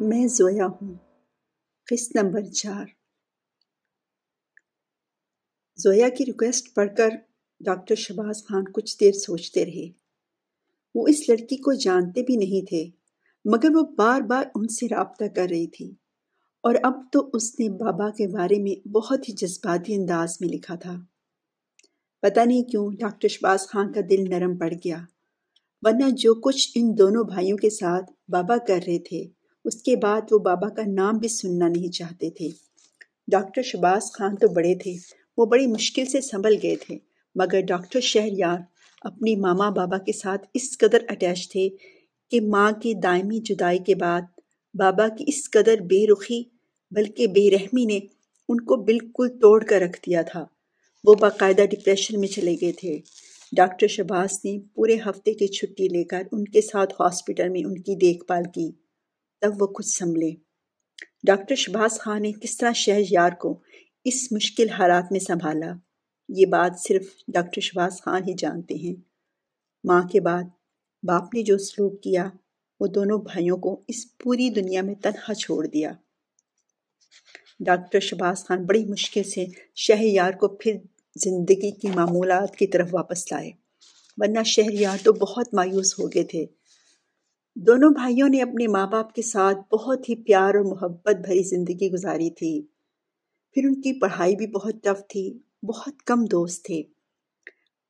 میں زویا ہوں۔ قسط نمبر چار۔ زویا کی ریکویسٹ پڑھ کر ڈاکٹر شباز خان کچھ دیر سوچتے رہے۔ وہ اس لڑکی کو جانتے بھی نہیں تھے، مگر وہ بار بار ان سے رابطہ کر رہی تھی۔ اور اب تو اس نے بابا کے بارے میں بہت ہی جذباتی انداز میں لکھا تھا۔ پتہ نہیں کیوں ڈاکٹر شباز خان کا دل نرم پڑ گیا، ورنہ جو کچھ ان دونوں بھائیوں کے ساتھ بابا کر رہے تھے اس کے بعد وہ بابا کا نام بھی سننا نہیں چاہتے تھے۔ ڈاکٹر شباز خان تو بڑے تھے، وہ بڑی مشکل سے سنبھل گئے تھے، مگر ڈاکٹر شہریار اپنی ماما بابا کے ساتھ اس قدر اٹیچ تھے کہ ماں کی دائمی جدائی کے بعد بابا کی اس قدر بے رخی بلکہ بے رحمی نے ان کو بالکل توڑ کر رکھ دیا تھا۔ وہ باقاعدہ ڈپریشن میں چلے گئے تھے۔ ڈاکٹر شباز نے پورے ہفتے کی چھٹی لے کر ان کے ساتھ ہاسپٹل میں ان کی دیکھ بھال کی۔ تب وہ کچھ سنبھلے۔ ڈاکٹر شباز خان نے کس طرح شہر یار کو اس مشکل حالات میں سنبھالا، یہ بات صرف ڈاکٹر شباز خان ہی جانتے ہیں۔ ماں کے بعد باپ نے جو سلوک کیا، وہ دونوں بھائیوں کو اس پوری دنیا میں تنہا چھوڑ دیا۔ ڈاکٹر شباز خان بڑی مشکل سے شہر یار کو پھر زندگی کی معمولات کی طرف واپس لائے، ورنہ شہر یار تو بہت مایوس ہو گئے تھے۔ دونوں بھائیوں نے اپنے ماں باپ کے ساتھ بہت ہی پیار اور محبت بھری زندگی گزاری تھی۔ پھر ان کی پڑھائی بھی بہت ٹف تھی، بہت کم دوست تھے۔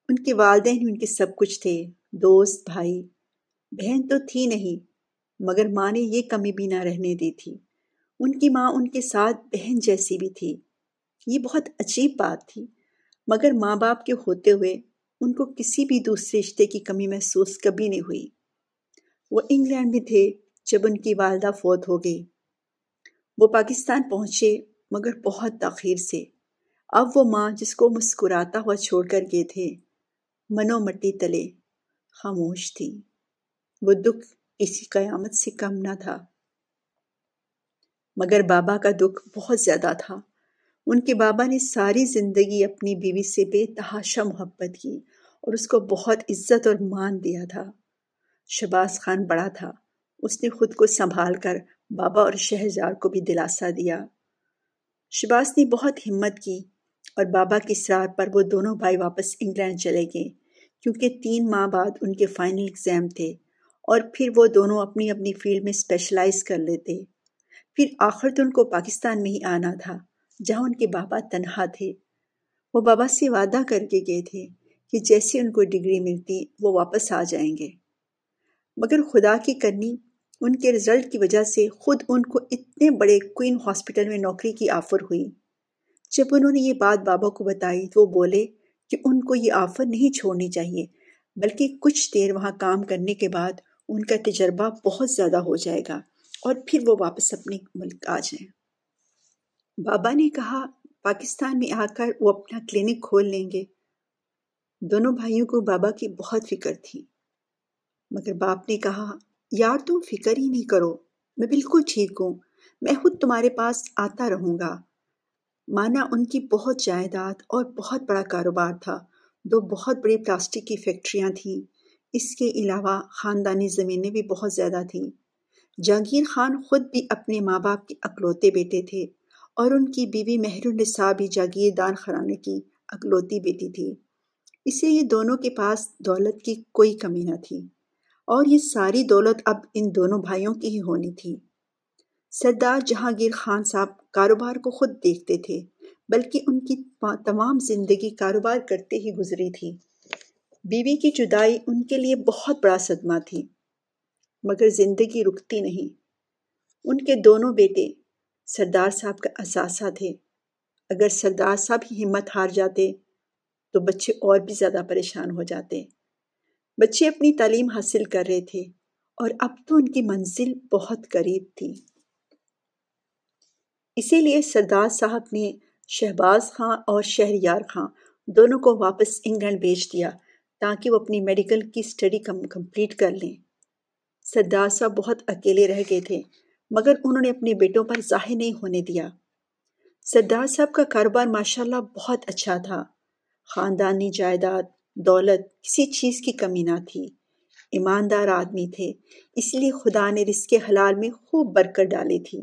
ان کے والدین ان کے سب کچھ تھے۔ دوست، بھائی، بہن تو تھی نہیں، مگر ماں نے یہ کمی بھی نہ رہنے دی تھی۔ ان کی ماں ان کے ساتھ بہن جیسی بھی تھی۔ یہ بہت عجیب بات تھی۔ مگر ماں باپ کے ہوتے ہوئے ان کو کسی بھی دوسرے رشتے کی کمی محسوس کبھی نہیں ہوئی۔ وہ انگلینڈ میں تھے جب ان کی والدہ فوت ہو گئی۔ وہ پاکستان پہنچے مگر بہت تاخیر سے۔ اب وہ ماں جس کو مسکراتا ہوا چھوڑ کر گئے تھے، منو مٹی تلے، خاموش تھی۔ وہ دکھ اسی قیامت سے کم نہ تھا۔ مگر بابا کا دکھ بہت زیادہ تھا۔ ان کے بابا نے ساری زندگی اپنی بیوی سے بے تحاشا محبت کی اور اس کو بہت عزت اور مان دیا تھا۔ شباز خان بڑا تھا۔ اس نے خود کو سنبھال کر بابا اور شہزار کو بھی دلاسا دیا۔ شباز نے بہت ہمت کی اور بابا کی سرار پر وہ دونوں بھائی واپس انگلینڈ چلے گئے، کیونکہ تین ماہ بعد ان کے فائنل ایگزام تھے اور پھر وہ دونوں اپنی اپنی فیلڈ میں اسپیشلائز کر لیتے۔ پھر آخر تو ان کو پاکستان میں ہی آنا تھا، جہاں ان کے بابا تنہا تھے۔ وہ بابا سے وعدہ کر کے گئے تھے کہ جیسے ان کو ڈگری ملتی، وہ واپس آ جائیں گے۔ مگر خدا کی کرنی ان کے رزلٹ کی وجہ سے خود ان کو اتنے بڑے کوئن ہاسپٹل میں نوکری کی آفر ہوئی۔ جب انہوں نے یہ بات بابا کو بتائی تو وہ بولے کہ ان کو یہ آفر نہیں چھوڑنی چاہیے، بلکہ کچھ دیر وہاں کام کرنے کے بعد ان کا تجربہ بہت زیادہ ہو جائے گا اور پھر وہ واپس اپنے ملک آ جائیں۔ بابا نے کہا، پاکستان میں آ کر وہ اپنا کلینک کھول لیں گے۔ دونوں بھائیوں کو بابا کی بہت فکر تھی۔ مگر باپ نے کہا، یار تم فکر ہی نہیں کرو، میں بالکل ٹھیک ہوں، میں خود تمہارے پاس آتا رہوں گا۔ مانا ان کی بہت جائیداد اور بہت بڑا کاروبار تھا، دو بہت بڑی پلاسٹک کی فیکٹریاں تھیں۔ اس کے علاوہ خاندانی زمینیں بھی بہت زیادہ تھیں۔ جہانگیر خان خود بھی اپنے ماں باپ کے اکلوتے بیٹے تھے اور ان کی بیوی مہر النساء بھی جاگیر دان خرانے کی اکلوتی بیٹی تھی۔ اسے یہ دونوں کے پاس دولت کی کوئی کمی نہ تھی۔ اور یہ ساری دولت اب ان دونوں بھائیوں کی ہی ہونی تھی۔ سردار جہانگیر خان صاحب کاروبار کو خود دیکھتے تھے، بلکہ ان کی تمام زندگی کاروبار کرتے ہی گزری تھی۔ بیوی کی جدائی ان کے لیے بہت بڑا صدمہ تھی، مگر زندگی رکتی نہیں۔ ان کے دونوں بیٹے سردار صاحب کا اثاثہ تھے۔ اگر سردار صاحب ہی ہمت ہار جاتے تو بچے اور بھی زیادہ پریشان ہو جاتے۔ بچے اپنی تعلیم حاصل کر رہے تھے اور اب تو ان کی منزل بہت قریب تھی۔ اسی لیے سردار صاحب نے شہباز خاں اور شہریار خاں دونوں کو واپس انگلینڈ بھیج دیا تاکہ وہ اپنی میڈیکل کی اسٹڈی کمپلیٹ کر لیں۔ سردار صاحب بہت اکیلے رہ گئے تھے، مگر انہوں نے اپنے بیٹوں پر ظاہر نہیں ہونے دیا۔ سردار صاحب کا کاروبار ماشاءاللہ بہت اچھا تھا۔ خاندانی جائیداد دولت کسی چیز کی کمی نہ تھی۔ ایماندار آدمی تھے، اس لیے خدا نے رزق حلال میں خوب برکت ڈالی تھی۔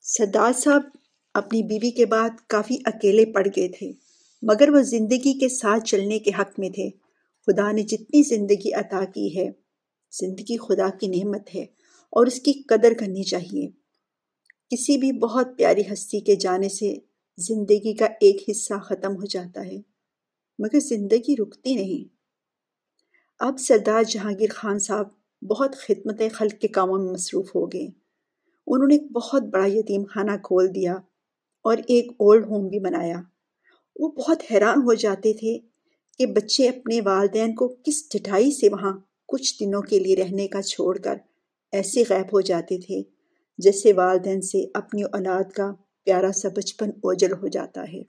سردار صاحب اپنی بیوی کے بعد کافی اکیلے پڑ گئے تھے، مگر وہ زندگی کے ساتھ چلنے کے حق میں تھے۔ خدا نے جتنی زندگی عطا کی ہے، زندگی خدا کی نعمت ہے اور اس کی قدر کرنی چاہیے۔ کسی بھی بہت پیاری ہستی کے جانے سے زندگی کا ایک حصہ ختم ہو جاتا ہے۔ مگر زندگی رکتی نہیں۔ اب سردار جہانگیر خان صاحب بہت خدمت خلق کے کاموں میں مصروف ہو گئے۔ انہوں نے ایک بہت بڑا یتیم خانہ کھول دیا اور ایک اولڈ ہوم بھی بنایا۔ وہ بہت حیران ہو جاتے تھے کہ بچے اپنے والدین کو کس ٹھٹائی سے وہاں کچھ دنوں کے لیے رہنے کا چھوڑ کر ایسے غائب ہو جاتے تھے جیسے والدین سے اپنی اولاد کا پیارا سا بچپن اوجل ہو جاتا ہے۔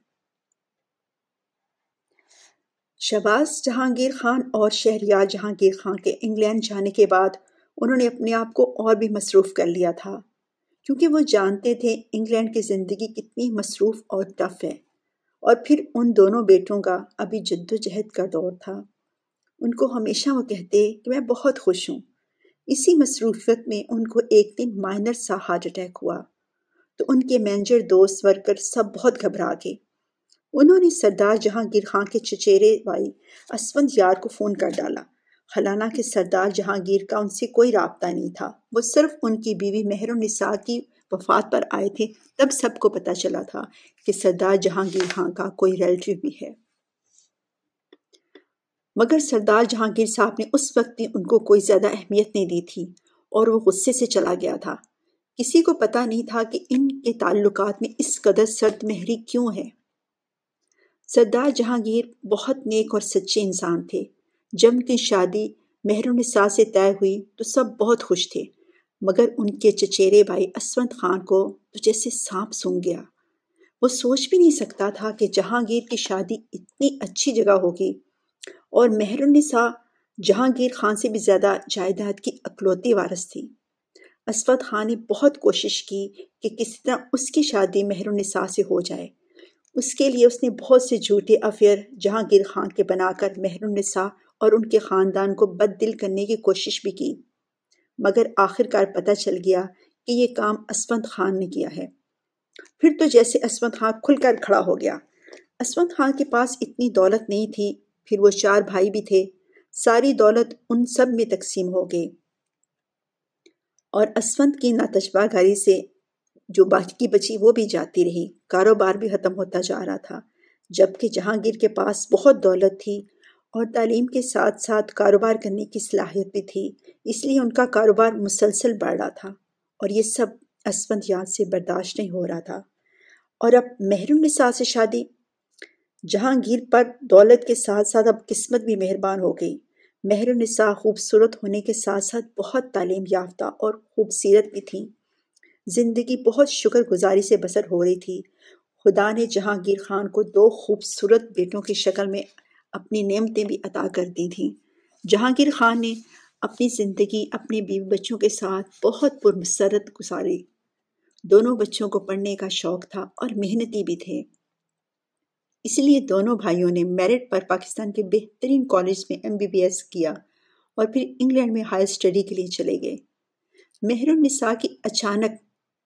شہباز جہانگیر خان اور شہریار جہانگیر خان کے انگلینڈ جانے کے بعد انہوں نے اپنے آپ کو اور بھی مصروف کر لیا تھا۔ کیونکہ وہ جانتے تھے انگلینڈ کی زندگی کتنی مصروف اور ٹف ہے۔ اور پھر ان دونوں بیٹوں کا ابھی جد و جہد کا دور تھا۔ ان کو ہمیشہ وہ کہتے کہ میں بہت خوش ہوں۔ اسی مصروفیت میں ان کو ایک دن مائنر سا ہارٹ اٹیک ہوا۔ تو ان کے مینجر دوست ورکر سب بہت گھبرا گئے۔ انہوں نے سردار جہانگیر خان کے چچیرے بھائی اسفند یار کو فون کر ڈالا۔ حالانہ کہ سردار جہانگیر کا ان سے کوئی رابطہ نہیں تھا۔ وہ صرف ان کی بیوی مہر النساء کی وفات پر آئے تھے۔ تب سب کو پتہ چلا تھا کہ سردار جہانگیر خان کا کوئی ریلیٹو بھی ہے۔ مگر سردار جہانگیر صاحب نے اس وقت بھی ان کو کوئی زیادہ اہمیت نہیں دی تھی اور وہ غصے سے چلا گیا تھا۔ کسی کو پتا نہیں تھا کہ ان کے تعلقات میں اس قدر سرد مہری کیوں ہے۔ سردار جہانگیر بہت نیک اور سچے انسان تھے۔ جب کی شادی مہر النساء سے طے ہوئی تو سب بہت خوش تھے۔ مگر ان کے چچیرے بھائی اسونت خان کو تو جیسے سانپ سونگ گیا۔ وہ سوچ بھی نہیں سکتا تھا کہ جہانگیر کی شادی اتنی اچھی جگہ ہوگی۔ اور مہر النساء جہانگیر خان سے بھی زیادہ جائیداد کی اکلوتی وارث تھی اسفت خان نے بہت کوشش کی کہ کسی طرح اس کی شادی مہر النساء سے ہو جائے۔ اس کے لیے اس نے بہت سے جھوٹے افیئر جہانگیر خان کے بنا کر مہر النساء اور ان کے خاندان کو بد دل کرنے کی کوشش بھی کی۔ مگر آخر کار پتہ چل گیا کہ یہ کام اسفند خان نے کیا ہے۔ پھر تو جیسے اسفند خان کھل کر کھڑا ہو گیا۔ اسفند خان کے پاس اتنی دولت نہیں تھی، پھر وہ چار بھائی بھی تھے۔ ساری دولت ان سب میں تقسیم ہو گئی۔ اور اسفند کی ناتجبہ گھری سے جو باقی بچی وہ بھی جاتی رہی۔ کاروبار بھی ختم ہوتا جا رہا تھا، جبکہ جہانگیر کے پاس بہت دولت تھی اور تعلیم کے ساتھ ساتھ کاروبار کرنے کی صلاحیت بھی تھی، اس لیے ان کا کاروبار مسلسل بڑھ رہا تھا اور یہ سب اسفند یاد سے برداشت نہیں ہو رہا تھا۔ اور اب مہر النساء سے شادی، جہانگیر پر دولت کے ساتھ ساتھ اب قسمت بھی مہربان ہو گئی۔ مہر النساء خوبصورت ہونے کے ساتھ ساتھ بہت تعلیم یافتہ اور خوبصورت بھی تھیں۔ زندگی بہت شکر گزاری سے بسر ہو رہی تھی۔ خدا نے جہانگیر خان کو دو خوبصورت بیٹوں کی شکل میں اپنی نعمتیں بھی عطا کر دی تھیں۔ جہانگیر خان نے اپنی زندگی اپنے بیوی بچوں کے ساتھ بہت پرمسرت گزاری۔ دونوں بچوں کو پڑھنے کا شوق تھا اور محنتی بھی تھے۔ اس لیے دونوں بھائیوں نے میرٹ پر پاکستان کے بہترین کالج میں ایم بی بی ایس کیا اور پھر انگلینڈ میں ہائر اسٹڈی کے لیے چلے گئے۔ مہر النساء کی اچانک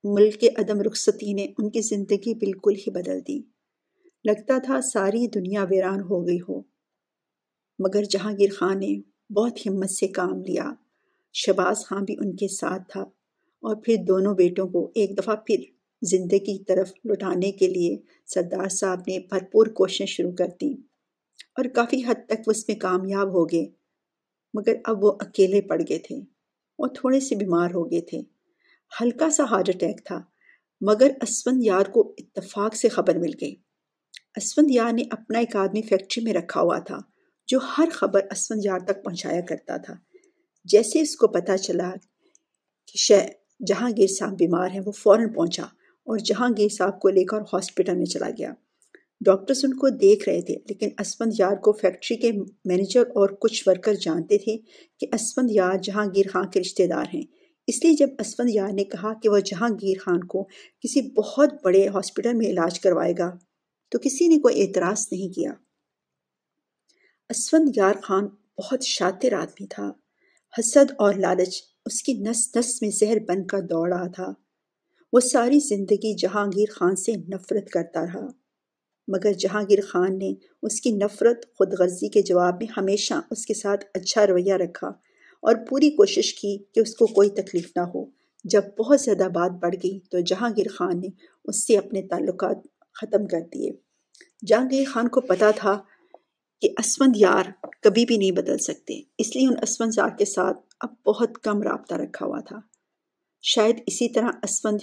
ملک کے عدم رخصتی نے ان کی زندگی بالکل ہی بدل دی۔ لگتا تھا ساری دنیا ویران ہو گئی ہو۔ مگر جہانگیر خان نے بہت ہمت سے کام لیا۔ شباز خان بھی ان کے ساتھ تھا اور پھر دونوں بیٹوں کو ایک دفعہ پھر زندگی کی طرف لٹانے کے لیے سردار صاحب نے بھرپور کوششیں شروع کر دیں اور کافی حد تک وہ اس میں کامیاب ہو گئے، مگر اب وہ اکیلے پڑ گئے تھے۔ اور تھوڑے سے بیمار ہو گئے تھے۔ ہلکا سا ہارٹ اٹیک تھا، مگر اسفند یار کو اتفاق سے خبر مل گئی۔ اسفند یار نے اپنا ایک آدمی فیکٹری میں رکھا ہوا تھا، جو ہر خبر اسفند یار تک پہنچایا کرتا تھا۔ جیسے اس کو پتہ چلا کہ شہ جہانگیر صاحب بیمار ہیں، وہ فوراً پہنچا۔ اور جہانگیر صاحب کو لے کر ہاسپٹل میں چلا گیا۔ ڈاکٹرز ان کو دیکھ رہے تھے، لیکن اسفند یار کو فیکٹری کے مینیجر اور کچھ ورکر جانتے تھے کہ اسفند یار جہانگیر خان کے رشتہ دار ہیں۔ اس لیے جب اسفند یار نے کہا کہ وہ جہانگیر خان کو کسی بہت بڑے ہاسپٹل میں علاج کروائے گا، تو کسی نے کوئی اعتراض نہیں کیا۔ اسفند یار خان بہت شاطر آدمی تھا۔ حسد اور لالچ اس کی نس نس میں زہر بن کر دوڑ رہا تھا۔ وہ ساری زندگی جہانگیر خان سے نفرت کرتا رہا۔ مگر جہانگیر خان نے اس کی نفرت، خود غرضی کے جواب میں ہمیشہ اس کے ساتھ اچھا رویہ رکھا اور پوری کوشش کی کہ اس کو کوئی تکلیف نہ ہو۔ جب بہت زیادہ بات بڑھ گئی تو جہانگیر خان نے اس سے اپنے تعلقات ختم کر دیے۔ جہانگیر خان کو پتا تھا کہ اسفند یار کبھی بھی نہیں بدل سکتے، اس لیے ان اسفند یار کے ساتھ اب بہت کم رابطہ رکھا ہوا تھا۔ شاید اسی طرح اسفند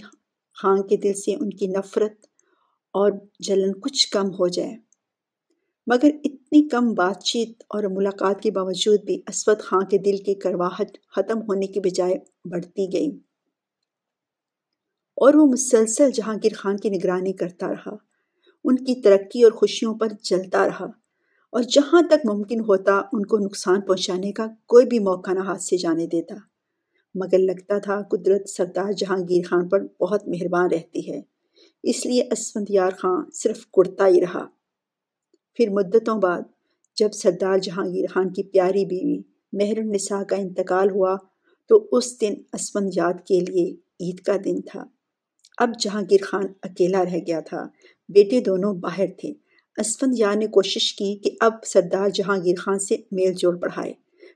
خان کے دل سے ان کی نفرت اور جلن کچھ کم ہو جائے۔ مگر اتنی کم بات چیت اور ملاقات کے باوجود بھی اسود خان کے دل کی کرواہٹ ختم ہونے کی بجائے بڑھتی گئی۔ اور وہ مسلسل جہانگیر خان کی نگرانی کرتا رہا۔ ان کی ترقی اور خوشیوں پر چلتا رہا۔ اور جہاں تک ممکن ہوتا ان کو نقصان پہنچانے کا کوئی بھی موقع نہ ہاتھ سے جانے دیتا۔ مگر لگتا تھا قدرت سردار جہانگیر خان پر بہت مہربان رہتی ہے۔ اس لیے اسفند یار خان صرف کرتا ہی رہا۔ پھر مدتوں بعد جب سردار جہانگیر خان کی پیاری بیوی مہر النساء کا انتقال ہوا تو اس دن اسفند یاد کے لیے عید کا دن تھا۔ اب جہانگیر خان اکیلا رہ گیا تھا۔ بیٹے دونوں باہر تھے۔ اسفند یار نے کوشش کی کہ اب سردار جہانگیر خان سے میل جوڑ پڑھائے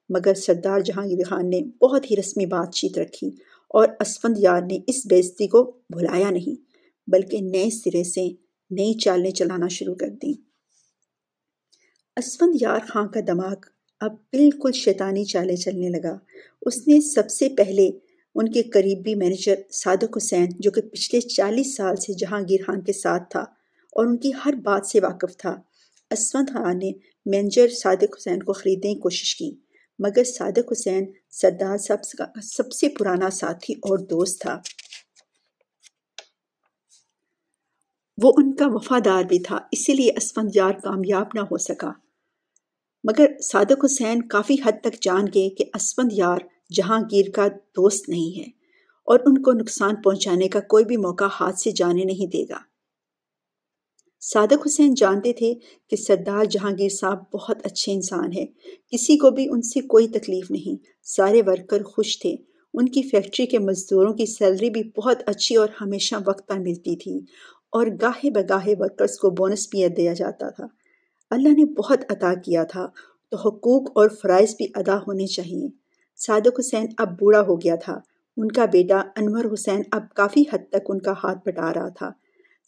مگر سردار جہانگیر خان نے بہت ہی رسمی بات چیت رکھی اور اسفند یار نے اس بیزتی کو بھلایا نہیں، بلکہ نئے سرے سے نئی چالیں چلانا شروع کر دیں۔ اسفند یار خان کا دماغ اب بالکل شیطانی چالے چلنے لگا۔ اس نے سب سے پہلے ان کے قریبی مینیجر صادق حسین، جو کہ پچھلے چالیس سال سے جہانگیر خان کے ساتھ تھا اور ان کی ہر بات سے واقف تھا، اسفند خان نے مینیجر صادق حسین کو خریدنے کی کوشش کی۔ مگر صادق حسین سردار صاحب کا سب سے پرانا ساتھی اور دوست تھا۔ وہ ان کا وفادار بھی تھا، اسی لیے اسفند یار کامیاب نہ ہو سکا۔ مگر صادق حسین کافی حد تک جان گئے کہ اسفند یار جہانگیر کا دوست نہیں ہے اور ان کو نقصان پہنچانے کا کوئی بھی موقع ہاتھ سے جانے نہیں دے گا۔ صادق حسین جانتے تھے کہ سردار جہانگیر صاحب بہت اچھے انسان ہے کسی کو بھی ان سے کوئی تکلیف نہیں۔ سارے ورکر خوش تھے۔ ان کی فیکٹری کے مزدوروں کی سیلری بھی بہت اچھی اور ہمیشہ وقت پر ملتی تھی اور گاہے بگاہے ورکرز کو بونس بھی دیا جاتا تھا۔ اللہ نے بہت عطا کیا تھا۔ تو حقوق اور فرائض بھی ادا ہونے چاہیے۔ صادق حسین اب بوڑھا ہو گیا تھا۔ ان کا بیٹا انور حسین اب کافی حد تک ان کا ہاتھ بٹا رہا تھا۔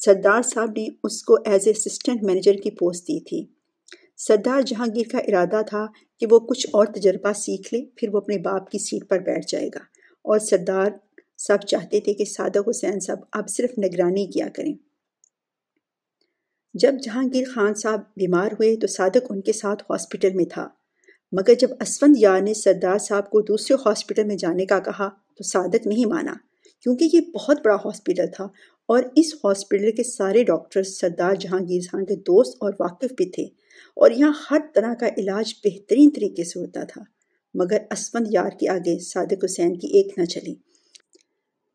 سردار صاحب نے اس کو ایز اے اسسٹنٹ مینیجر کی پوسٹ دی تھی۔ سردار جہانگیر کا ارادہ تھا کہ وہ کچھ اور تجربہ سیکھ لے، پھر وہ اپنے باپ کی سیٹ پر بیٹھ جائے گا۔ اور سردار صاحب چاہتے تھے کہ صادق حسین صاحب اب صرف نگرانی کیا کریں۔ جب جہانگیر خان صاحب بیمار ہوئے تو صادق ان کے ساتھ ہاسپٹل میں تھا۔ مگر جب اسفند یار نے سردار صاحب کو دوسرے ہاسپٹل میں جانے کا کہا تو صادق نہیں مانا، کیونکہ یہ بہت بڑا ہاسپٹل تھا اور اس ہاسپٹل کے سارے ڈاکٹر سردار جہانگیر خان کے دوست اور واقف بھی تھے اور یہاں ہر طرح کا علاج بہترین طریقے سے ہوتا تھا۔ مگر اسفند یار کے آگے صادق حسین کی ایک نہ چلی۔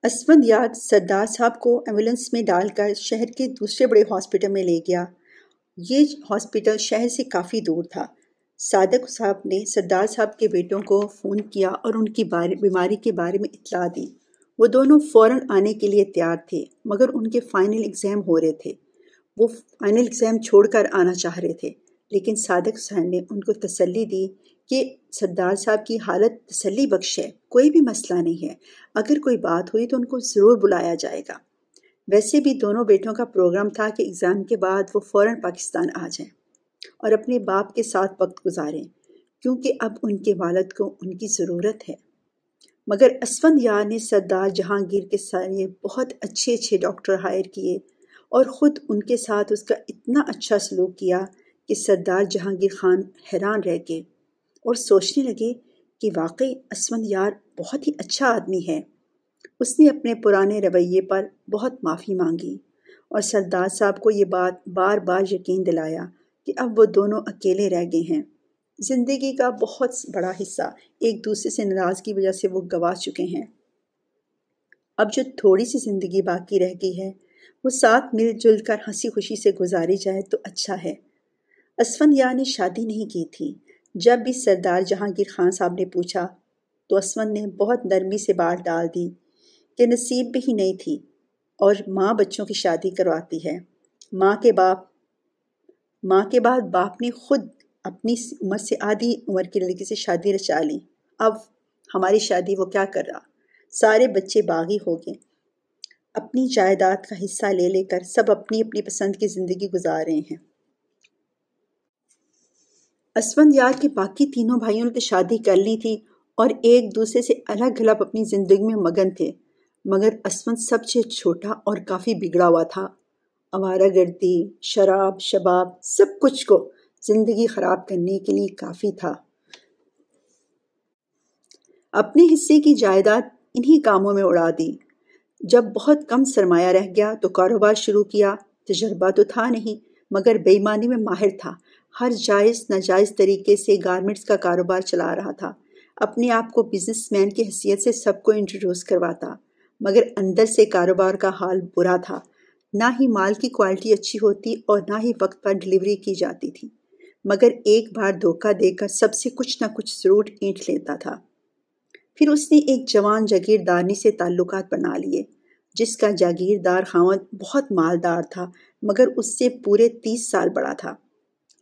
اسفند یاد سردار صاحب کو ایمبولینس میں ڈال کر شہر کے دوسرے بڑے ہاسپٹل میں لے گیا۔ یہ ہاسپٹل شہر سے کافی دور تھا۔ صادق صاحب نے سردار صاحب کے بیٹوں کو فون کیا اور ان کی بیماری کے بارے میں اطلاع دی۔ وہ دونوں فوراً آنے کے لیے تیار تھے، مگر ان کے فائنل اگزام ہو رہے تھے۔ وہ فائنل اگزام چھوڑ کر آنا چاہ رہے تھے، لیکن صادق صاحب نے ان کو تسلی دی کہ سردار صاحب کی حالت تسلی بخش ہے، کوئی بھی مسئلہ نہیں ہے۔ اگر کوئی بات ہوئی تو ان کو ضرور بلایا جائے گا۔ ویسے بھی دونوں بیٹوں کا پروگرام تھا کہ ایگزام کے بعد وہ فوراً پاکستان آ جائیں اور اپنے باپ کے ساتھ وقت گزاریں، کیونکہ اب ان کے والد کو ان کی ضرورت ہے۔ مگر اسفند یار نے سردار جہانگیر کے سارے بہت اچھے اچھے ڈاکٹر ہائر کیے اور خود ان کے ساتھ اس کا اتنا اچھا سلوک کیا کہ سردار جہانگیر خان حیران رہ گئے اور سوچنے لگے کہ واقعی اسفند یار بہت ہی اچھا آدمی ہے۔ اس نے اپنے پرانے رویے پر بہت معافی مانگی اور سردار صاحب کو یہ بات بار بار یقین دلایا کہ اب وہ دونوں اکیلے رہ گئے ہیں۔ زندگی کا بہت بڑا حصہ ایک دوسرے سے ناراض کی وجہ سے وہ گوا چکے ہیں۔ اب جو تھوڑی سی زندگی باقی رہ گئی ہے، وہ ساتھ مل جل کر ہنسی خوشی سے گزاری جائے تو اچھا ہے۔ اسفند یا یعنی نے شادی نہیں کی تھی۔ جب بھی سردار جہانگیر خان صاحب نے پوچھا تو اسفند نے بہت نرمی سے بات ڈال دی کہ نصیب بھی ہی نہیں تھی اور ماں بچوں کی شادی کرواتی ہے۔ ماں کے باپ، ماں کے بعد باپ نے خود اپنی عمر سے آدھی عمر کی لڑکی سے شادی رچا لی۔ اب ہماری شادی وہ کیا کر رہا؟ سارے بچے باغی ہو گئے۔ اپنی جائیداد کا حصہ لے لے کر سب اپنی اپنی پسند کی زندگی گزار رہے ہیں۔ اسفند یار کے باقی تینوں بھائیوں نے تو شادی کر لی تھی اور ایک دوسرے سے الگ الگ اپنی زندگی میں مگن تھے۔ مگر اسفند سب سے چھوٹا اور کافی بگڑا ہوا تھا۔ آوارہ گردی، شراب، شباب، سب کچھ کو زندگی خراب کرنے کے لیے کافی تھا۔ اپنے حصے کی جائیداد انہی کاموں میں اڑا دی۔ جب بہت کم سرمایہ رہ گیا تو کاروبار شروع کیا۔ تجربہ تو تھا نہیں، مگر بےمانی میں ماہر تھا۔ ہر جائز، ناجائز طریقے سے گارمنٹس کا کاروبار چلا رہا تھا۔ اپنے آپ کو بزنس مین کی حیثیت سے سب کو انٹروڈیوس کرواتا۔ مگر اندر سے کاروبار کا حال برا تھا۔ نہ ہی مال کی کوالٹی اچھی ہوتی اور نہ ہی وقت پر ڈلیوری کی جاتی تھی۔ مگر ایک بار دھوکہ دے کر سب سے کچھ نہ کچھ ضرور اینٹ لیتا تھا۔ پھر اس نے ایک جوان جاگیردارنی سے تعلقات بنا لیے، جس کا جاگیردار خاون بہت مالدار تھا، مگر اس سے پورے تیس سال بڑا تھا۔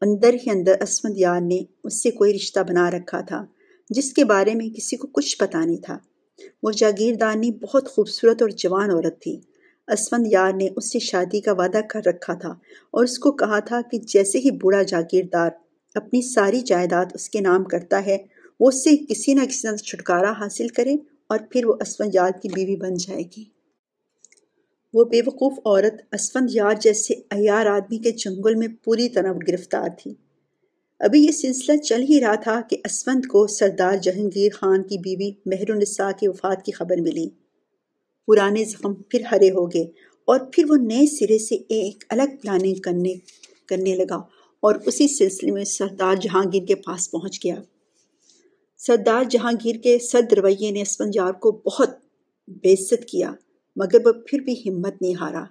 اندر ہی اندر اسمد یار نے اس سے کوئی رشتہ بنا رکھا تھا، جس کے بارے میں کسی کو کچھ پتا نہیں تھا۔ وہ جاگیردارنی بہت خوبصورت اور جوان عورت تھی۔ اسفند یار نے اس سے شادی کا وعدہ کر رکھا تھا اور اس کو کہا تھا کہ جیسے ہی بوڑھا جاگیردار اپنی ساری جائیداد اس کے نام کرتا ہے، وہ اس سے کسی نہ کسی طرح چھٹکارا حاصل کرے اور پھر وہ اسفند یار کی بیوی بن جائے گی۔ وہ بے وقوف عورت اسفند یار جیسے ایار آدمی کے چنگل میں پوری طرح گرفتار تھی۔ ابھی یہ سلسلہ چل ہی رہا تھا کہ اسفند کو سردار جہانگیر خان کی بیوی مہر النساء کی وفات کی خبر ملی۔ پرانے زخم پھر ہرے ہو گئے اور پھر وہ نئے سرے سے ایک الگ پلاننگ کرنے کرنے لگا اور اسی سلسلے میں سردار جہانگیر کے پاس پہنچ گیا۔ سردار جہانگیر کے صد رویے نے اسفند یار کو بہت بےزت کیا، مگر وہ پھر بھی ہمت نہیں ہارا۔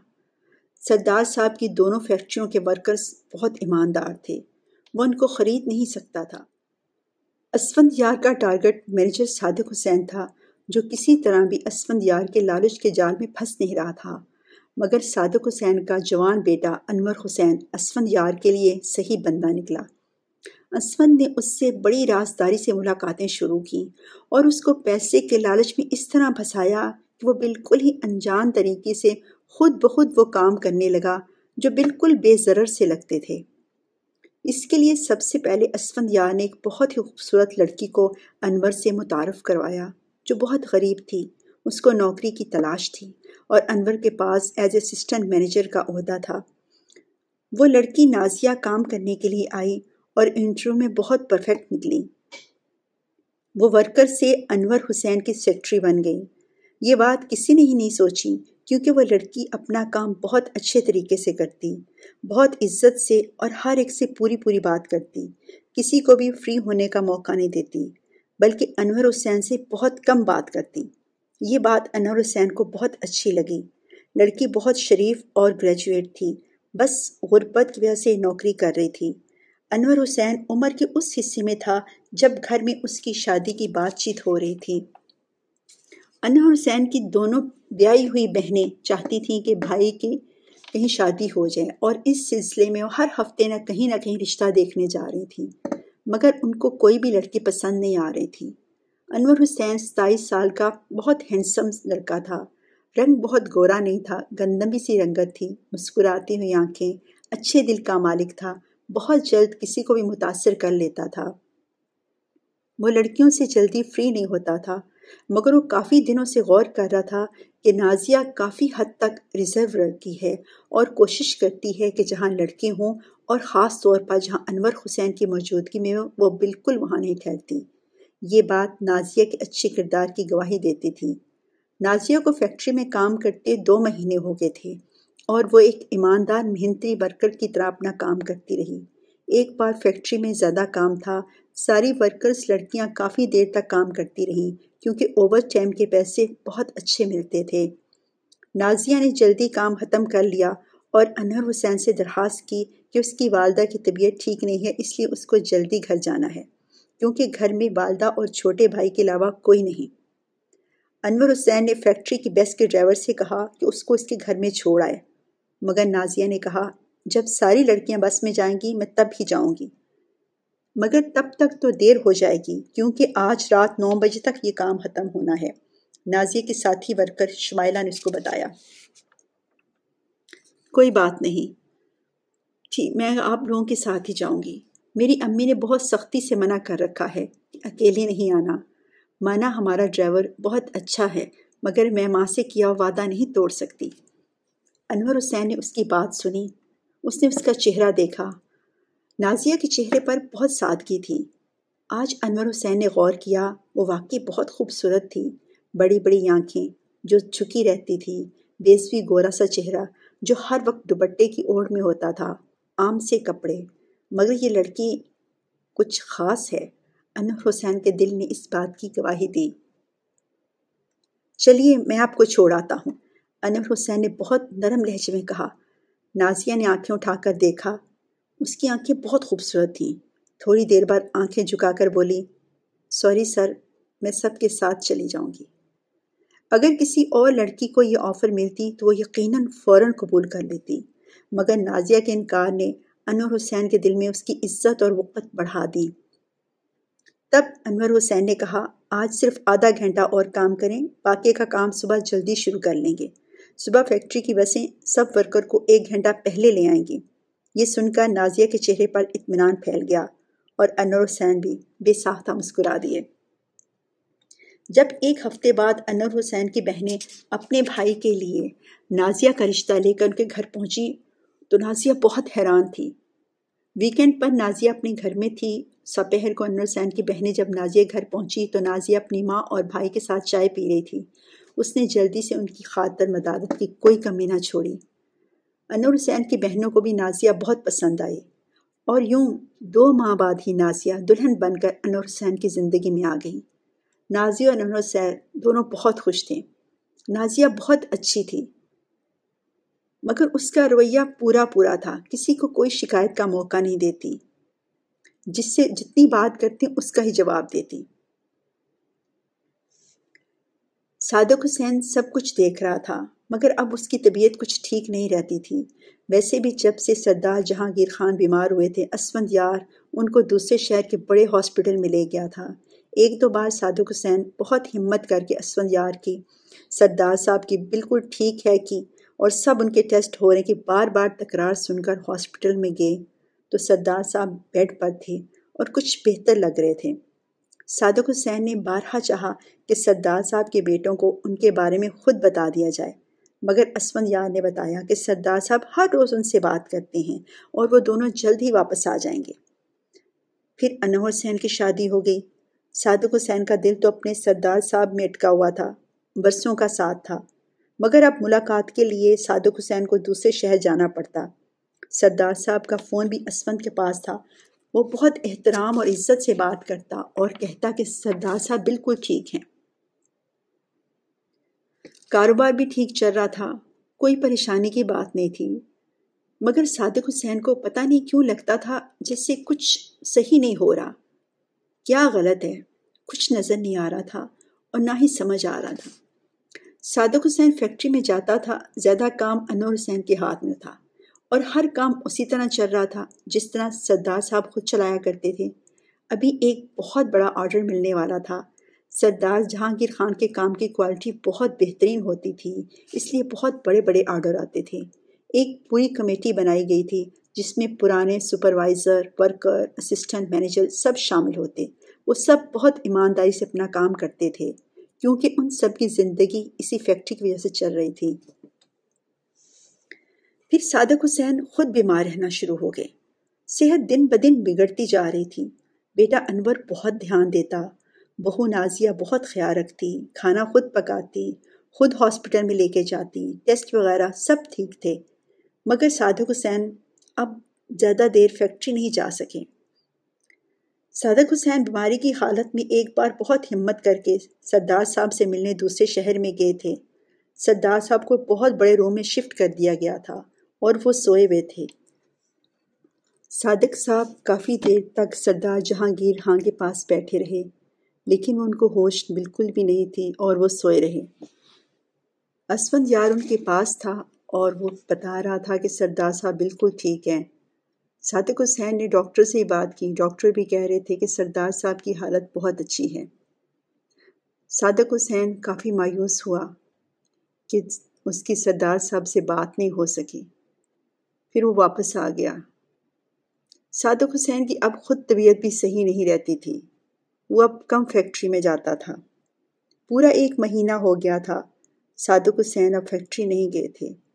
سردار صاحب کی دونوں فیکٹریوں کے ورکرز بہت ایماندار تھے، وہ ان کو خرید نہیں سکتا تھا۔ اسفند یار کا ٹارگٹ مینیجر صادق حسین تھا۔ جو کسی طرح بھی اسفند یار کے لالچ کے جال میں پھنس نہیں رہا تھا۔ مگر صادق حسین کا جوان بیٹا انور حسین اسفند یار کے لیے صحیح بندہ نکلا۔ اسفند نے اس سے بڑی رازداری سے ملاقاتیں شروع کیں اور اس کو پیسے کے لالچ میں اس طرح پھنسایا کہ وہ بالکل ہی انجان طریقے سے خود بخود وہ کام کرنے لگا جو بالکل بے ضرر سے لگتے تھے۔ اس کے لیے سب سے پہلے اسفند یار نے ایک بہت ہی خوبصورت لڑکی کو انور سے متعارف کروایا۔ جو بہت غریب تھی، اس کو نوکری کی تلاش تھی اور انور کے پاس ایز اسسٹنٹ مینیجر کا عہدہ تھا۔ وہ لڑکی نازیہ کام کرنے کے لیے آئی اور انٹرویو میں بہت پرفیکٹ نکلی۔ وہ ورکر سے انور حسین کی سیکٹری بن گئی۔ یہ بات کسی نے ہی نہیں سوچی، کیونکہ وہ لڑکی اپنا کام بہت اچھے طریقے سے کرتی، بہت عزت سے اور ہر ایک سے پوری پوری بات کرتی، کسی کو بھی فری ہونے کا موقع نہیں دیتی۔ بلکہ انور حسین سے بہت کم بات کرتی۔ یہ بات انور حسین کو بہت اچھی لگی۔ لڑکی بہت شریف اور گریجویٹ تھی۔ بس غربت کی وجہ سے نوکری کر رہی تھی۔ انور حسین عمر کے اس حصے میں تھا جب گھر میں اس کی شادی کی بات چیت ہو رہی تھی۔ انور حسین کی دونوں بیائی ہوئی بہنیں چاہتی تھیں کہ بھائی کی کہیں شادی ہو جائے اور اس سلسلے میں وہ ہر ہفتے نہ کہیں نہ کہیں رشتہ دیکھنے جا رہی تھیں۔ مگر ان کو کوئی بھی لڑکی پسند نہیں آ رہی تھی۔ انور حسین ستائیس سال کا بہت ہینڈسم لڑکا تھا۔ رنگ بہت گورا نہیں تھا، گندمی سی رنگت تھی، مسکراتی ہوئی آنکھیں، اچھے دل کا مالک تھا، بہت جلد کسی کو بھی متاثر کر لیتا تھا۔ وہ لڑکیوں سے جلدی فری نہیں ہوتا تھا، مگر وہ کافی دنوں سے غور کر رہا تھا کہ نازیہ کافی حد تک ریزرو رکھتی ہے اور کوشش کرتی ہے کہ جہاں لڑکے ہوں اور خاص طور پر جہاں انور حسین کی موجودگی میں وہ بالکل وہاں نہیں ٹھہرتی۔ یہ بات نازیہ کے اچھے کردار کی گواہی دیتی تھی۔ نازیہ کو فیکٹری میں کام کرتے دو مہینے ہو گئے تھے اور وہ ایک ایماندار محنتی ورکر کی طرح اپنا کام کرتی رہی۔ ایک بار فیکٹری میں زیادہ کام تھا، ساری ورکرز لڑکیاں کافی دیر تک کام کرتی رہیں کیونکہ اوور ٹائم کے پیسے بہت اچھے ملتے تھے۔ نازیہ نے جلدی کام ختم کر لیا اور انہر حسین سے درخواست کی کہ اس کی والدہ کی طبیعت ٹھیک نہیں ہے، اس لیے اس کو جلدی گھر جانا ہے، کیونکہ گھر میں والدہ اور چھوٹے بھائی کے علاوہ کوئی نہیں۔ انور حسین نے فیکٹری کی بس کے ڈرائیور سے کہا کہ اس کو اس کے گھر میں چھوڑ آئے۔ مگر نازیہ نے کہا، جب ساری لڑکیاں بس میں جائیں گی، میں تب ہی جاؤں گی۔ مگر تب تک تو دیر ہو جائے گی، کیونکہ آج رات نو بجے تک یہ کام ختم ہونا ہے۔ نازیہ کے ساتھی ورکر شمائلہ نے اس کو بتایا۔ کوئی بات نہیں۔ ٹھیک میں آپ لوگوں کے ساتھ ہی جاؤں گی۔ میری امی نے بہت سختی سے منع کر رکھا ہے۔ اکیلے نہیں آنا۔ مانا ہمارا ڈرائیور بہت اچھا ہے، مگر میں ماں سے کیا وعدہ نہیں توڑ سکتی۔ انور حسین نے اس کی بات سنی۔ اس نے اس کا چہرہ دیکھا۔ نازیہ کے چہرے پر بہت سادگی تھی۔ آج انور حسین نے غور کیا، وہ واقعی بہت خوبصورت تھی۔ بڑی بڑی آنکھیں جو جھکی رہتی تھی بیسوی گورا سا چہرہ جو ہر وقت دوپٹے کی اوڑھ میں ہوتا تھا۔ عام سے کپڑے، مگر یہ لڑکی کچھ خاص ہے۔ انور حسین کے دل نے اس بات کی گواہی دی۔ چلیے، میں آپ کو چھوڑ آتا ہوں۔ انور حسین نے بہت نرم لہجے میں کہا۔ نازیہ نے آنکھیں اٹھا کر دیکھا۔ اس کی آنکھیں بہت خوبصورت تھیں۔ تھوڑی دیر بعد آنکھیں جھکا کر بولی، سوری سر، میں سب کے ساتھ چلی جاؤں گی۔ اگر کسی اور لڑکی کو یہ آفر ملتی تو وہ یقیناً فوراً قبول کر لیتی۔ مگر نازیہ کے انکار نے انور حسین کے دل میں اس کی عزت اور وقت بڑھا دی۔ تب انور حسین نے کہا، آج صرف آدھا گھنٹہ اور کام کریں، باقی کا کام صبح جلدی شروع کر لیں گے۔ صبح فیکٹری کی بسیں سب ورکر کو ایک گھنٹہ پہلے لے آئیں گی۔ یہ سن کر نازیہ کے چہرے پر اطمینان پھیل گیا اور انور حسین بھی بے ساختہ مسکرا دیے۔ جب ایک ہفتے بعد انور حسین کی بہنیں اپنے بھائی کے لیے نازیہ کا رشتہ لے کر ان کے گھر پہنچی تو نازیہ بہت حیران تھی۔ ویکینڈ پر نازیہ اپنے گھر میں تھی۔ سپہر کو انور حسین کی بہنیں جب نازیہ گھر پہنچی تو نازیہ اپنی ماں اور بھائی کے ساتھ چائے پی رہی تھی۔ اس نے جلدی سے ان کی خاطر مدادت کی کوئی کمی نہ چھوڑی۔ انور حسین کی بہنوں کو بھی نازیہ بہت پسند آئی۔ اور یوں دو ماہ بعد ہی نازیہ دلہن بن کر انور حسین کی زندگی میں آ گئی نازیہ اور انور حسین دونوں بہت خوش تھے۔ نازیہ بہت اچھی تھی۔ مگر اس کا رویہ پورا پورا تھا۔ کسی کو کوئی شکایت کا موقع نہیں دیتی۔ جس سے جتنی بات کرتی، اس کا ہی جواب دیتی۔ صادق حسین سب کچھ دیکھ رہا تھا، مگر اب اس کی طبیعت کچھ ٹھیک نہیں رہتی تھی۔ ویسے بھی جب سے سردار جہانگیر خان بیمار ہوئے تھے اسفند یار ان کو دوسرے شہر کے بڑے ہاسپٹل میں لے گیا تھا۔ ایک دو بار صادق حسین بہت ہمت کر کے اسفند یار کی، سردار صاحب کی بالکل ٹھیک ہے کہ اور سب ان کے ٹیسٹ ہو رہے کہ بار بار تکرار سن کر ہاسپٹل میں گئے تو سردار صاحب بیڈ پر تھے اور کچھ بہتر لگ رہے تھے۔ صادق حسین نے بارہا چاہا کہ سردار صاحب کے بیٹوں کو ان کے بارے میں خود بتا دیا جائے، مگر اسفند یار نے بتایا کہ سردار صاحب ہر روز ان سے بات کرتے ہیں اور وہ دونوں جلد ہی واپس آ جائیں گے۔ پھر انور حسین کی شادی ہو گئی۔ صادق حسین کا دل تو اپنے سردار صاحب میں اٹکا ہوا تھا، برسوں کا ساتھ تھا۔ مگر اب ملاقات کے لیے صادق حسین کو دوسرے شہر جانا پڑتا۔ سردار صاحب کا فون بھی اسفند کے پاس تھا۔ وہ بہت احترام اور عزت سے بات کرتا اور کہتا کہ سردار صاحب بالکل ٹھیک ہیں۔ کاروبار بھی ٹھیک چل رہا تھا، کوئی پریشانی کی بات نہیں تھی۔ مگر صادق حسین کو پتہ نہیں کیوں لگتا تھا جس سے کچھ صحیح نہیں ہو رہا۔ کیا غلط ہے؟ کچھ نظر نہیں آ رہا تھا اور نہ ہی سمجھ آ رہا تھا۔ صادق حسین فیکٹری میں جاتا تھا، زیادہ کام انور حسین کے ہاتھ میں تھا اور ہر کام اسی طرح چل رہا تھا جس طرح سردار صاحب خود چلایا کرتے تھے۔ ابھی ایک بہت بڑا آرڈر ملنے والا تھا۔ سردار جہانگیر خان کے کام کی کوالٹی بہت بہترین ہوتی تھی، اس لیے بہت بڑے بڑے آرڈر آتے تھے۔ ایک پوری کمیٹی بنائی گئی تھی جس میں پرانے سپروائزر ورکر اسسٹنٹ مینیجر سب شامل ہوتے۔ وہ سب بہت ایمانداری سے اپنا کام کرتے تھے۔ کیونکہ ان سب کی زندگی اسی فیکٹری کی وجہ سے چل رہی تھی۔ پھر صادق حسین خود بیمار رہنا شروع ہو گئے۔ صحت دن بدن بگڑتی جا رہی تھی۔ بیٹا انور بہت دھیان دیتا، بہو نازیہ بہت خیال رکھتی، کھانا خود پکاتی، خود ہاسپٹل میں لے کے جاتی، ٹیسٹ وغیرہ سب ٹھیک تھے۔ مگر صادق حسین اب زیادہ دیر فیکٹری نہیں جا سکے۔ صادق حسین بیماری کی حالت میں ایک بار بہت ہمت کر کے سردار صاحب سے ملنے دوسرے شہر میں گئے تھے۔ سردار صاحب کو بہت بڑے روم میں شفٹ کر دیا گیا تھا اور وہ سوئے ہوئے تھے۔ صادق صاحب کافی دیر تک سردار جہانگیر خان کے پاس بیٹھے رہے، لیکن ان کو ہوش بالکل بھی نہیں تھی اور وہ سوئے رہے۔ اسفند یار ان کے پاس تھا اور وہ بتا رہا تھا کہ سردار صاحب بالکل ٹھیک ہیں۔ صادق حسین نے ڈاکٹر سے ہی بات کی۔ ڈاکٹر بھی کہہ رہے تھے کہ سردار صاحب کی حالت بہت اچھی ہے۔ صادق حسین کافی مایوس ہوا کہ اس کی سردار صاحب سے بات نہیں ہو سکی۔ پھر وہ واپس آ گیا۔ صادق حسین کی اب خود طبیعت بھی صحیح نہیں رہتی تھی۔ وہ اب کم فیکٹری میں جاتا تھا۔ پورا ایک مہینہ ہو گیا تھا۔ صادق حسین اب فیکٹری نہیں گئے تھے۔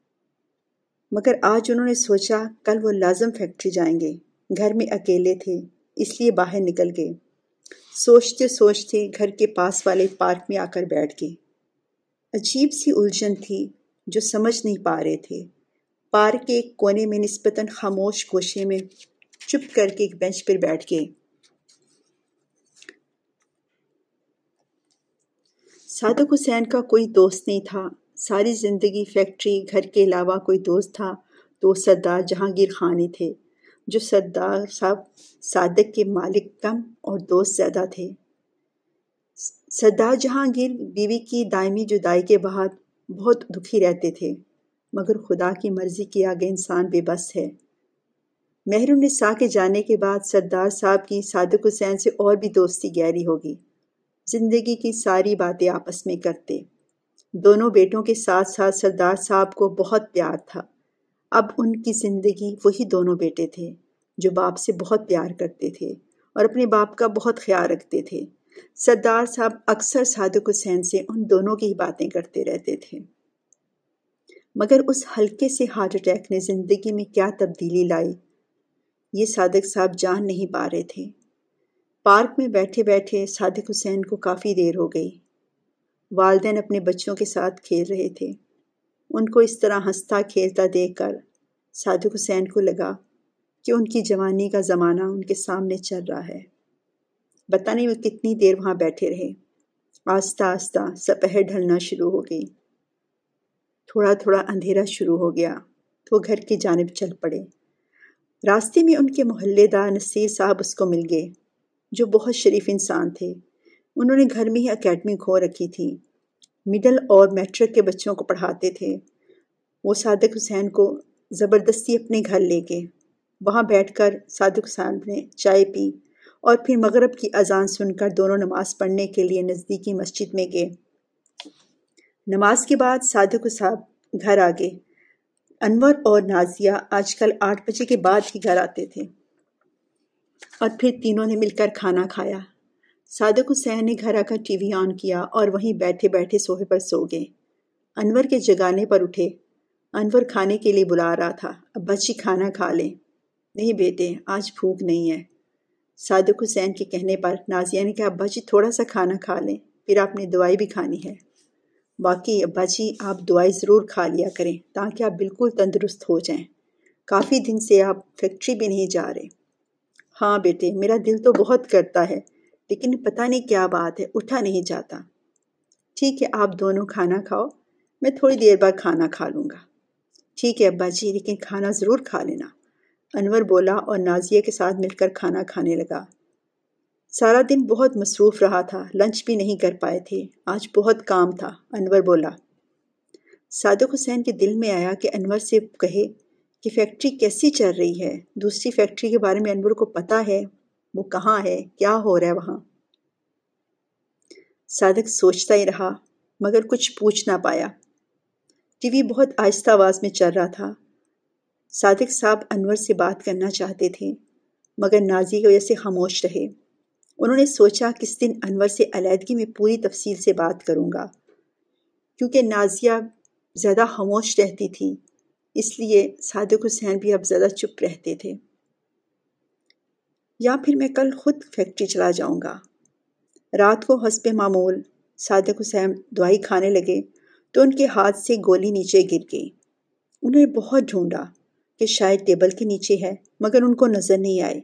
مگر آج انہوں نے سوچا کل وہ لازم فیکٹری جائیں گے۔ گھر میں اکیلے تھے، اس لیے باہر نکل گئے۔ سوچتے سوچتے گھر کے پاس والے پارک میں آ کر بیٹھ گئے۔ عجیب سی الجھن تھی جو سمجھ نہیں پا رہے تھے۔ پارک کے ایک کونے میں نسبتاً خاموش گوشے میں چپ کر کے ایک بینچ پر بیٹھ گئے۔ صادق حسین کا کوئی دوست نہیں تھا۔ ساری زندگی فیکٹری، گھر کے علاوہ کوئی دوست تھا تو سردار جہانگیر خانی تھے، جو سردار صاحب صادق کے مالک کم اور دوست زیادہ تھے۔ سردار جہانگیر بیوی کی دائمی جدائی کے بعد بہت دکھی رہتے تھے، مگر خدا کی مرضی کے آگے انسان بے بس ہے۔ مہر النساء کے جانے کے بعد سردار صاحب کی صادق حسین سے اور بھی دوستی گہری ہوگی۔ زندگی کی ساری باتیں آپس میں کرتے۔ دونوں بیٹوں کے ساتھ ساتھ سردار صاحب کو بہت پیار تھا۔ اب ان کی زندگی وہی دونوں بیٹے تھے جو باپ سے بہت پیار کرتے تھے اور اپنے باپ کا بہت خیال رکھتے تھے۔ سردار صاحب اکثر صادق حسین سے ان دونوں کی ہی باتیں کرتے رہتے تھے۔ مگر اس ہلکے سے ہارٹ اٹیک نے زندگی میں کیا تبدیلی لائی؟ یہ صادق صاحب جان نہیں پا رہے تھے۔ پارک میں بیٹھے بیٹھے صادق حسین کو کافی دیر ہو گئی۔ والدین اپنے بچوں کے ساتھ کھیل رہے تھے۔ ان کو اس طرح ہنستا کھیلتا دیکھ کر صادق حسین کو لگا کہ ان کی جوانی کا زمانہ ان کے سامنے چل رہا ہے۔ بتا نہیں وہ کتنی دیر وہاں بیٹھے رہے۔ آہستہ آہستہ سپہر ڈھلنا شروع ہو گئی۔ تھوڑا تھوڑا اندھیرا شروع ہو گیا تو وہ گھر کی جانب چل پڑے۔ راستے میں ان کے محلے دار نصیر صاحب اس کو مل گئے جو بہت شریف انسان تھے۔ انہوں نے گھر میں ہی اکیڈمی کھو رکھی تھی۔ مڈل اور میٹرک کے بچوں کو پڑھاتے تھے۔ وہ صادق حسین کو زبردستی اپنے گھر لے گئے۔ وہاں بیٹھ کر صادق حسین نے چائے پی اور پھر مغرب کی اذان سن کر دونوں نماز پڑھنے کے لیے نزدیکی مسجد میں گئے۔ نماز کے بعد صادق صاحب گھر آ گئے۔ انور اور نازیہ آج کل آٹھ بجے کے بعد ہی گھر آتے تھے۔ اور پھر تینوں نے مل کر کھانا کھایا۔ صادق حسین نے گھر آ کر ٹی وی آن کیا اور وہیں بیٹھے بیٹھے سوہے پر سو گئے۔ انور کے جگانے پر اٹھے۔ انور کھانے کے لیے بلا رہا تھا۔ اب بچی جی کھانا کھا لیں۔ نہیں بیٹے، آج بھوک نہیں ہے۔ صادق حسین کے کہنے پر نازیہ نے کہا، ابا جی تھوڑا سا کھانا کھا لیں، پھر آپ نے دوائی بھی کھانی ہے۔ باقی ابا جی آپ دوائی ضرور کھا لیا کریں تاکہ آپ بالکل تندرست ہو جائیں۔ کافی دن سے آپ فیکٹری بھی نہیں جا رہے۔ ہاں بیٹے، میرا دل تو بہت کرتا ہے۔ لیکن پتہ نہیں کیا بات ہے، اٹھا نہیں جاتا۔ ٹھیک ہے، آپ دونوں کھانا کھاؤ، میں تھوڑی دیر بعد کھانا کھا لوں گا۔ ٹھیک ہے، ابا جی لیکن کھانا ضرور کھا لینا۔ انور بولا اور نازیہ کے ساتھ مل کر کھانا کھانے لگا۔ سارا دن بہت مصروف رہا تھا، لنچ بھی نہیں کر پائے تھے۔ آج بہت کام تھا، انور بولا۔ صادق حسین کے دل میں آیا کہ انور سے کہے کہ فیکٹری کیسی چل رہی ہے۔ دوسری فیکٹری کے بارے میں انور کو پتا ہے۔ وہ کہاں ہے؟ کیا ہو رہا ہے وہاں؟ صادق سوچتا ہی رہا، مگر کچھ پوچھ نہ پایا۔ ٹی وی بہت آہستہ آواز میں چل رہا تھا۔ صادق صاحب انور سے بات کرنا چاہتے تھے، مگر نازی کی وجہ سے خاموش رہے۔ انہوں نے سوچا، کس دن انور سے علیحدگی میں پوری تفصیل سے بات کروں گا؟ کیونکہ نازیہ زیادہ خاموش رہتی تھی، اس لیے صادق حسین بھی اب زیادہ چپ رہتے تھے۔ یا پھر میں کل خود فیکٹری چلا جاؤں گا۔ رات کو حسب معمول صادق حسین دوائی کھانے لگے تو ان کے ہاتھ سے گولی نیچے گر گئی۔ انہوں نے بہت ڈھونڈا کہ شاید ٹیبل کے نیچے ہے، مگر ان کو نظر نہیں آئے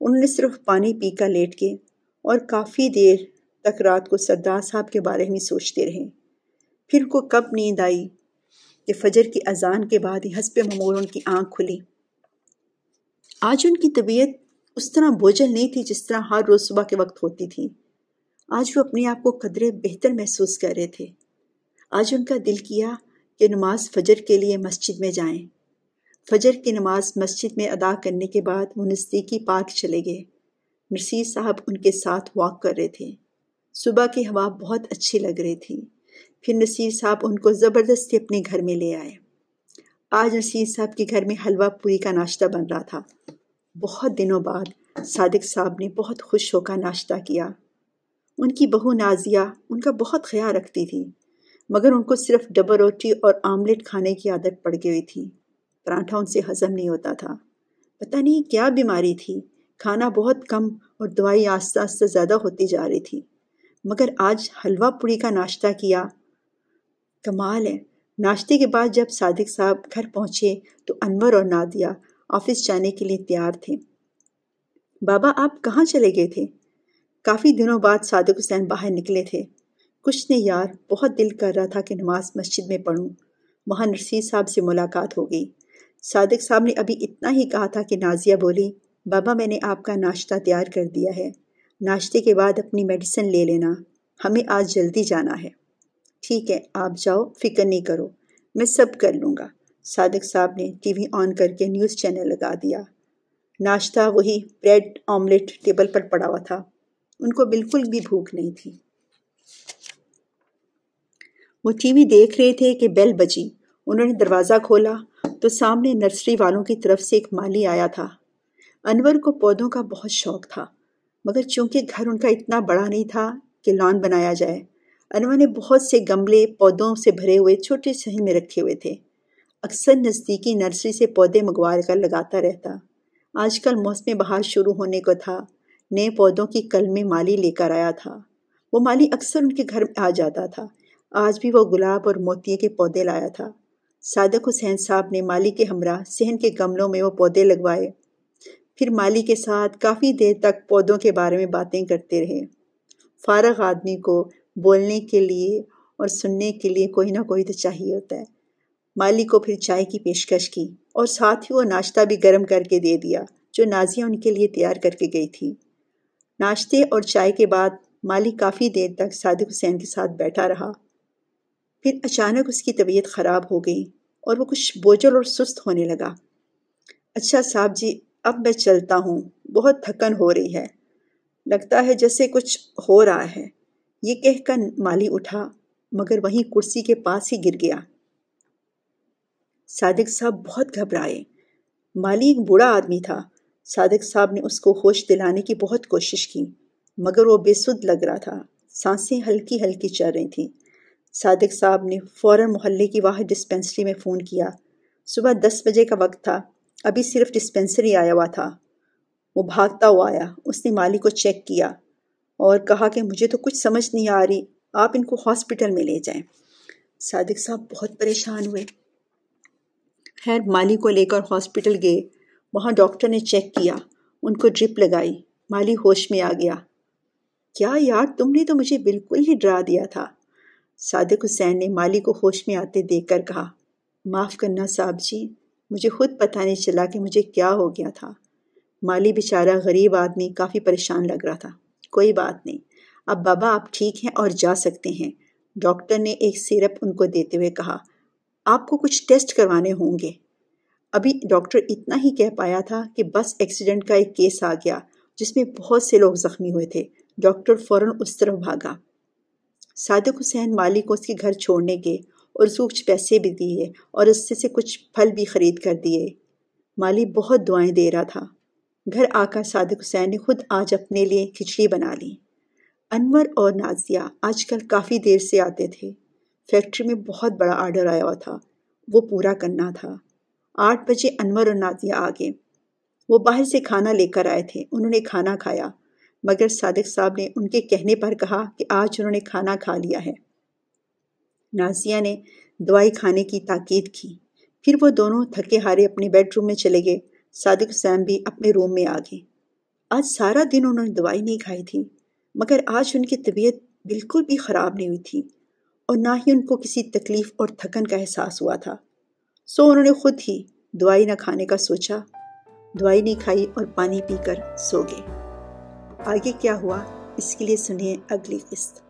انہوں نے صرف پانی پی کر لیٹ کے اور کافی دیر تک رات کو سردار صاحب کے بارے میں سوچتے رہے۔ پھر کو کب نیند آئی کہ فجر کی اذان کے بعد ہی حسب معمول ان کی آنکھ کھلی۔ آج ان کی طبیعت اس طرح بوجھل نہیں تھی جس طرح ہر روز صبح کے وقت ہوتی تھی۔ آج وہ اپنے آپ کو قدرے بہتر محسوس کر رہے تھے۔ آج ان کا دل کیا کہ نماز فجر کے لیے مسجد میں جائیں۔ فجر کی نماز مسجد میں ادا کرنے کے بعد وہ نزدیکی پارک چلے گئے۔ نرسیر صاحب ان کے ساتھ واک کر رہے تھے۔ صبح کی ہوا بہت اچھی لگ رہی تھی۔ پھر نصیر صاحب ان کو زبردستی اپنے گھر میں لے آئے۔ آج نصیر صاحب کے گھر میں حلوہ پوری کا ناشتہ بن رہا تھا۔ بہت دنوں بعد صادق صاحب نے بہت خوش ہو کر ناشتہ کیا۔ ان کی بہو نازیہ ان کا بہت خیال رکھتی تھی، مگر ان کو صرف ڈبل روٹی اور آملیٹ کھانے کی عادت پڑ گئی تھی۔ پراٹھا ان سے ہضم نہیں ہوتا تھا۔ پتہ نہیں کیا بیماری تھی، کھانا بہت کم اور دوائی آہستہ آہستہ زیادہ ہوتی جا رہی تھی۔ مگر آج حلوہ پوری کا ناشتہ کیا۔ کمال ہے۔ ناشتے کے بعد جب صادق صاحب گھر پہنچے تو انور اور نادیہ آفس جانے کے لیے تیار تھے۔ بابا آپ کہاں چلے گئے تھے؟ کافی دنوں بعد صادق حسین باہر نکلے تھے۔ کچھ نے یار، بہت دل کر رہا تھا کہ نماز مسجد میں پڑھوں۔ وہاں نرسی صاحب سے ملاقات ہو گئی۔ صادق صاحب نے ابھی اتنا ہی کہا تھا کہ نازیہ بولی بابا میں نے آپ کا ناشتہ تیار کر دیا ہے۔ ناشتے کے بعد اپنی میڈیسن لے لینا۔ ہمیں آج جلدی جانا ہے۔ ٹھیک ہے، آپ جاؤ، فکر نہیں کرو۔ میں سب کر لوں گا۔ صادق صاحب نے ٹی وی آن کر کے نیوز چینل لگا دیا۔ ناشتہ وہی بریڈ آملیٹ ٹیبل پر پڑا ہوا تھا۔ ان کو بالکل بھی بھوک نہیں تھی۔ وہ ٹی وی دیکھ رہے تھے کہ بیل بجی۔ انہوں نے دروازہ کھولا تو سامنے نرسری والوں کی طرف سے ایک مالی آیا تھا۔ انور کو پودوں کا بہت شوق تھا، مگر چونکہ گھر ان کا اتنا بڑا نہیں تھا کہ لان بنایا جائے، انور نے بہت سے گملے پودوں سے بھرے ہوئے چھوٹے سہن میں رکھے ہوئے تھے۔ اکثر نزدیکی نرسری سے پودے منگوا کر لگاتا رہتا۔ آج کل موسم بہار شروع ہونے کو تھا۔ نئے پودوں کی کل میں مالی لے کر آیا تھا۔ وہ مالی اکثر ان کے گھر میں آ جاتا تھا۔ آج بھی وہ گلاب اور موتیے کے پودے لایا تھا۔ صادق حسین صاحب نے مالی کے ہمراہ صحن کے گملوں میں وہ پودے لگوائے۔ پھر مالی کے ساتھ کافی دیر تک پودوں کے بارے میں باتیں کرتے رہے۔ فارغ آدمی کو بولنے کے لیے اور سننے کے لیے کوئی نہ کوئی تو چاہیے ہوتا ہے۔ مالی کو پھر چائے کی پیشکش کی اور ساتھ ہی وہ ناشتہ بھی گرم کر کے دے دیا جو نازیہ ان کے لیے تیار کر کے گئی تھی۔ ناشتے اور چائے کے بعد مالی کافی دیر تک صادق حسین کے ساتھ بیٹھا رہا۔ پھر اچانک اس کی طبیعت خراب ہو گئی اور وہ کچھ بوجھل اور سست ہونے لگا۔ اچھا صاحب جی اب میں چلتا ہوں۔ بہت تھکن ہو رہی ہے۔ لگتا ہے جیسے کچھ ہو رہا ہے۔ یہ کہہ کر مالی اٹھا، مگر وہیں کرسی کے پاس ہی گر گیا۔ صادق صاحب بہت گھبرائے۔ مالی ایک بوڑھا آدمی تھا۔ صادق صاحب نے اس کو ہوش دلانے کی بہت کوشش کی، مگر وہ بے سد لگ رہا تھا۔ سانسیں ہلکی ہلکی چل رہی تھیں۔ صادق صاحب نے فوراً محلے کی واحد ڈسپینسری میں فون کیا۔ صبح دس بجے کا وقت تھا۔ ابھی صرف ڈسپینسری آیا ہوا تھا۔ وہ بھاگتا ہوا آیا۔ اس نے مالی کو چیک کیا اور کہا کہ مجھے تو کچھ سمجھ نہیں آ رہی، آپ ان کو ہاسپٹل میں لے جائیں۔ صادق صاحب بہت پریشان ہوئے۔ خیر، مالی کو لے کر ہاسپٹل گئے۔ وہاں ڈاکٹر نے چیک کیا۔ ان کو ڈرپ لگائی۔ مالی ہوش میں آ گیا۔ کیا یار، تم نے تو مجھے بالکل ہی ڈرا دیا تھا۔ صادق حسین نے مالی کو ہوش میں آتے دیکھ کر کہا، معاف کرنا صاحب جی مجھے خود پتہ نہیں چلا کہ مجھے کیا ہو گیا تھا۔ مالی بیچارہ غریب آدمی کافی پریشان لگ رہا تھا۔ کوئی بات نہیں۔ اب بابا، آپ ٹھیک ہیں اور جا سکتے ہیں۔ ڈاکٹر نے ایک سیرپ ان کو دیتے ہوئے کہا آپ کو کچھ ٹیسٹ کروانے ہوں گے۔ ابھی ڈاکٹر اتنا ہی کہہ پایا تھا کہ بس ایکسیڈنٹ کا ایک کیس آ گیا جس میں بہت سے لوگ زخمی ہوئے تھے۔ ڈاکٹر فوراً اس طرف بھاگا۔ صادق حسین مالی کو اس کے گھر چھوڑنے کے اور اس کو کچھ پیسے بھی دیے اور اس سے سے کچھ پھل بھی خرید کر دیے۔ مالی بہت دعائیں دے رہا تھا۔ گھر آ کر صادق حسین نے خود آج اپنے لیے کھچڑی بنا لی۔ انور اور نازیہ آج کل کافی دیر سے آتے تھے۔ فیکٹری میں بہت بڑا آرڈر آیا ہوا تھا۔ وہ پورا کرنا تھا۔ آٹھ بجے انور اور نازیہ آگے۔ وہ باہر سے کھانا لے کر آئے تھے۔ انہوں نے کھانا کھایا۔ مگر صادق صاحب نے ان کے کہنے پر کہا کہ آج انہوں نے کھانا کھا لیا ہے۔ نازیہ نے دوائی کھانے کی تاکید کی۔ پھر وہ دونوں تھکے ہارے اپنے بیڈ روم میں چلے گئے۔ صادق حسین بھی اپنے روم میں آ گئے آج سارا دن انہوں نے دوائی نہیں کھائی تھی۔ مگر آج ان کی طبیعت بالکل بھی خراب نہیں ہوئی تھی۔ اور نہ ہی ان کو کسی تکلیف اور تھکن کا احساس ہوا تھا۔ سو انہوں نے خود ہی دوائی نہ کھانے کا سوچا، دوائی نہیں کھائی اور پانی پی کر سو گئے۔ آگے کیا ہوا؟ اس کے لیے سنیے اگلی قسط۔